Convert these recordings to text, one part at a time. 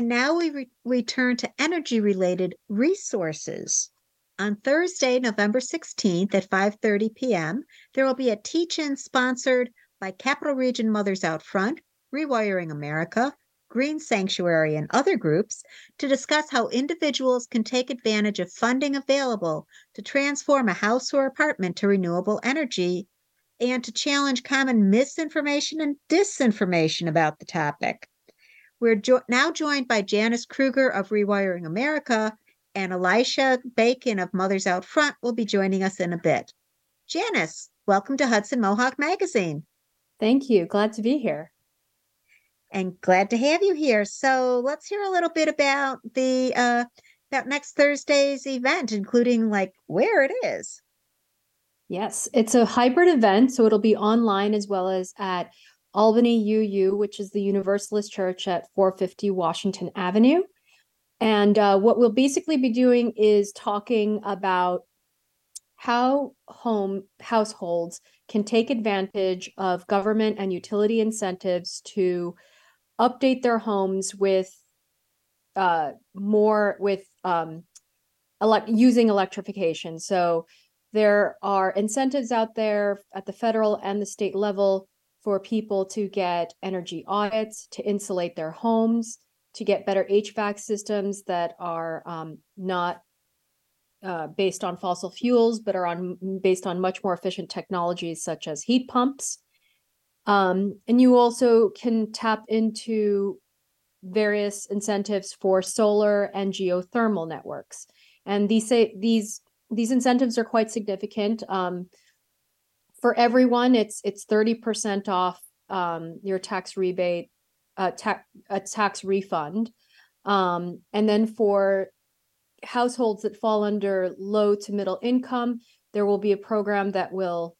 And now we re- return to energy related resources. On Thursday, November 16th at 5:30 p.m., there will be a teach-in sponsored by Capital Region Mothers Out Front, Rewiring America, Green Sanctuary, and other groups to discuss how individuals can take advantage of funding available to transform a house or apartment to renewable energy and to challenge common misinformation and disinformation about the topic. We're jo- now joined by Janice Kruger of Rewiring America and Alycia Bacon of Mothers Out Front will be joining us in a bit. Janice, welcome to Hudson Mohawk Magazine. Thank you. Glad to be here. And glad to have you here. So let's hear a little bit about the uh, about next Thursday's event, including like where it is. Yes, it's a hybrid event, so it'll be online as well as at Albany UU, which is the Universalist Church at 450 Washington Avenue. And uh, what we'll basically be doing is talking about how home households can take advantage of government and utility incentives to update their homes with uh, more with um, using electrification. So there are incentives out there at the federal and the state level for people to get energy audits to insulate their homes to get better HVAC systems that are um, not uh, based on fossil fuels, but are on based on much more efficient technologies such as heat pumps. Um, and you also can tap into various incentives for solar and geothermal networks. And these say these these incentives are quite significant. Um, for everyone, it's it's thirty percent off um, your tax rebate a, ta- a tax refund. Um, and then for households that fall under low to middle income, there will be a program that will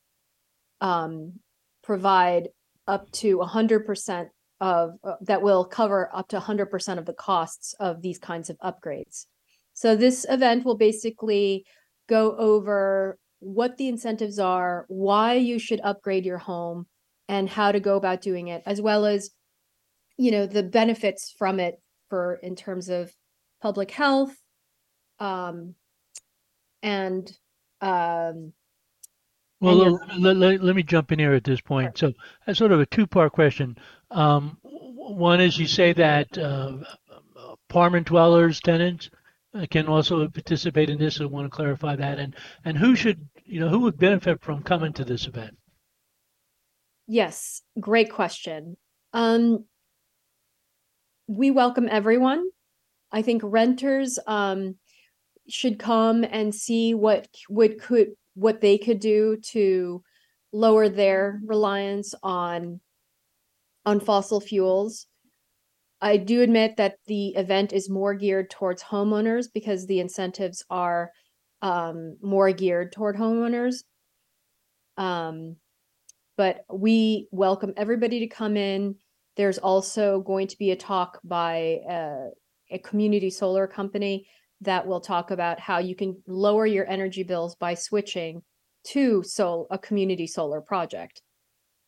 um, provide up to 100% of uh, that will cover up to 100% of the costs of these kinds of upgrades. So this event will basically go over what the incentives are, why you should upgrade your home, and how to go about doing it, as well as you know the benefits from it for in terms of public health um and um well and let, let, let, me jump in here at this point. So that's sort of a two part question. Um one is you say that uh, apartment dwellers tenants uh, can also participate in this i want to clarify that and and who should you know who would benefit from coming to this event yes great question um we welcome everyone. I think renters um, should come and see what would could what they could do to lower their reliance on on fossil fuels. I do admit that the event is more geared towards homeowners because the incentives are um, more geared toward homeowners. Um, but we welcome everybody to come in there's also going to be a talk by a, a community solar company that will talk about how you can lower your energy bills by switching to sol- a community solar project.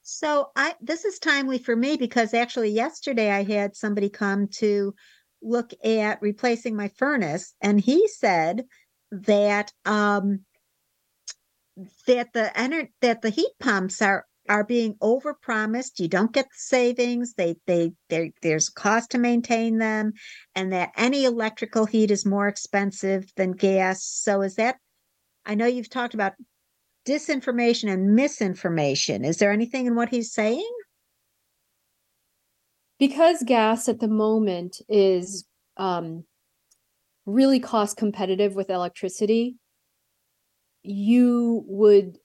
So I this is timely for me because actually yesterday I had somebody come to look at replacing my furnace and he said that um that the ener- that the heat pumps are are being overpromised. You don't get the savings. They they there's cost to maintain them, and that any electrical heat is more expensive than gas. So is that? I know you've talked about disinformation and misinformation. Is there anything in what he's saying? Because gas at the moment is um, really cost competitive with electricity, you would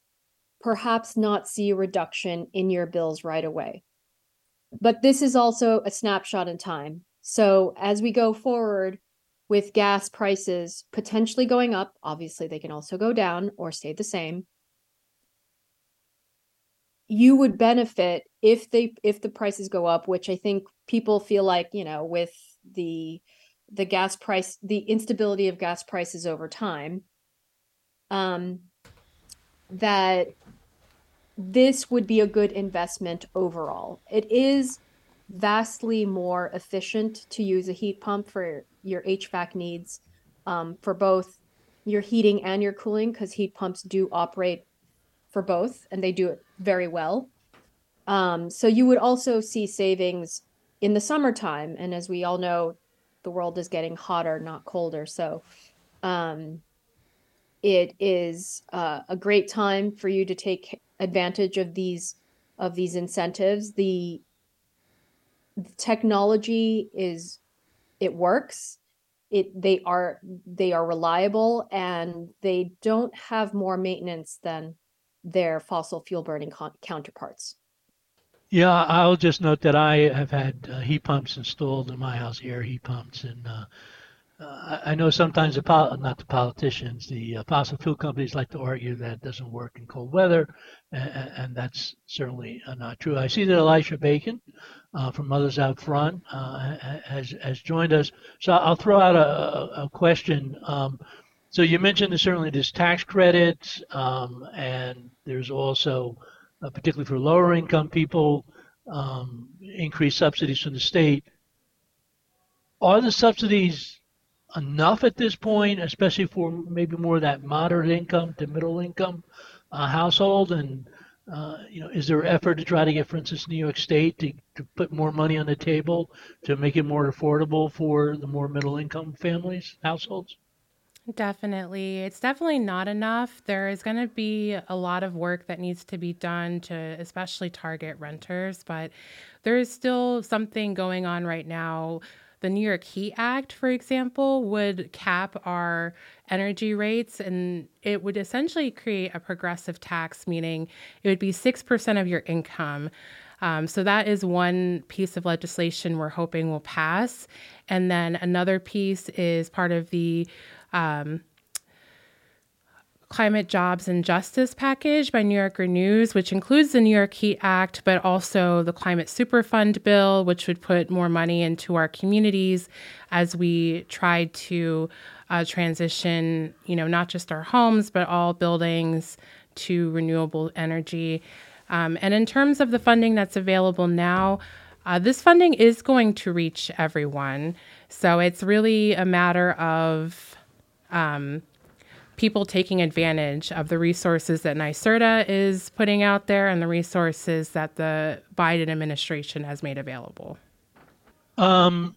perhaps not see a reduction in your bills right away. But this is also a snapshot in time. So as we go forward with gas prices potentially going up, obviously they can also go down or stay the same. You would benefit if they if the prices go up, which I think people feel like, you know, with the the gas price, the instability of gas prices over time, um, that this would be a good investment overall. It is vastly more efficient to use a heat pump for your HVAC needs um, for both your heating and your cooling because heat pumps do operate for both and they do it very well. Um, so you would also see savings in the summertime. And as we all know, the world is getting hotter, not colder. So um, it is uh, a great time for you to take advantage of these of these incentives. The, the technology is it works. It they are they are reliable and they don't have more maintenance than their fossil fuel burning con- counterparts. Yeah, I'll just note that I have had uh, heat pumps installed in my house, air heat pumps, and uh, uh, I know sometimes the pol- not the politicians, the uh, fossil fuel companies like to argue that it doesn't work in cold weather, and, and that's certainly uh, not true. I see that Alycia Bacon uh, from Mothers Out Front has has joined us, so I'll throw out a, a question. Um, so you mentioned that certainly there's tax credits, um, and there's also uh, particularly for lower income people, um, increased subsidies from the state. Are the subsidies enough at this point, especially for maybe more of that moderate income to middle income uh, household? And uh, you know, is there effort to try to get, for instance, New York State to, to put more money on the table to make it more affordable for the more middle income families, households? Definitely. It's definitely not enough. There is going to be a lot of work that needs to be done to especially target renters, but there is still something going on right now. The New York Heat Act, for example, would cap our energy rates and it would essentially create a progressive tax, meaning it would be 6% of your income. Um, so that is one piece of legislation we're hoping will pass. And then another piece is part of the um, Climate Jobs and Justice package by NY Renews, which includes the New York Heat Act, but also the Climate Superfund bill, which would put more money into our communities as we try to uh, transition, you know, not just our homes, but all buildings to renewable energy. Um, and in terms of the funding that's available now, uh, this funding is going to reach everyone. So it's really a matter of um, people taking advantage of the resources that NYSERDA is putting out there and the resources that the Biden administration has made available. Um,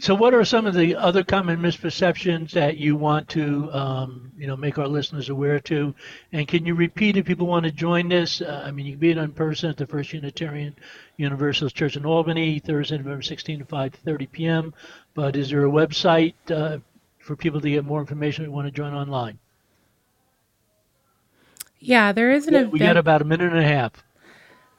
so, what are some of the other common misperceptions that you want to, um, you know, make our listeners aware to? And can you repeat if people want to join this? Uh, I mean, you can be it in person at the First Unitarian Universalist Church in Albany, Thursday, November 16 to 5:30 p.m. But is there a website uh, for people to get more information who want to join online? Yeah, there is an Yeah, event. we got about a minute and a half.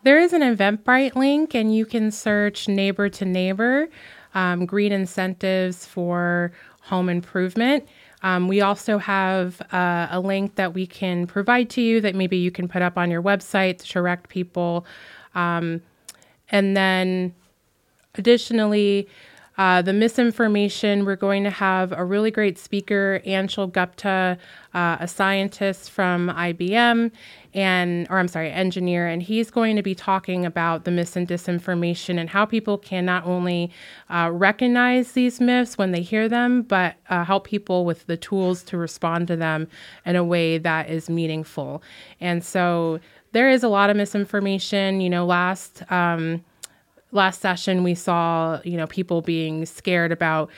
There is an Eventbrite link, and you can search neighbor to neighbor, um, green incentives for home improvement. Um, we also have uh, a link that we can provide to you that maybe you can put up on your website to direct people. Um, and then additionally, uh, the misinformation, we're going to have a really great speaker, Anshul Gupta, uh, a scientist from IBM, and, or I'm sorry, engineer, and he's going to be talking about the mis and disinformation and how people can not only uh, recognize these myths when they hear them, but uh, help people with the tools to respond to them in a way that is meaningful. And so there is a lot of misinformation. You know, last, um, last session we saw you know people being scared about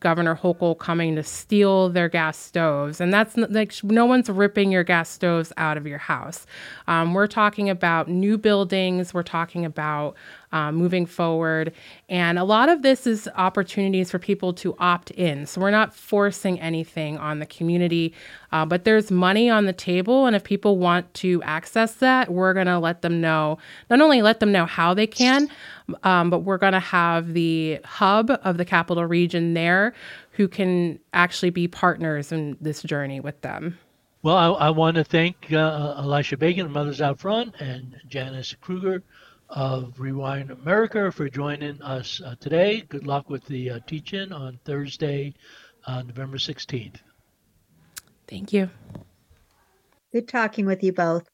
Governor Hochul coming to steal their gas stoves, and that's like no one's ripping your gas stoves out of your house. Um, we're talking about new buildings. We're talking about um, moving forward, and a lot of this is opportunities for people to opt in. So we're not forcing anything on the community, uh, but there's money on the table, and if people want to access that, we're gonna let them know. Not only let them know how they can, um, but we're gonna have the hub of the capital region there, who can actually be partners in this journey with them. Well, I, I want to thank uh, Alycia Bacon Mothers Out Front and Janice Kruger of Rewind America for joining us uh, today. Good luck with the uh, teach-in on Thursday, uh, November 16th. Thank you. Good talking with you both.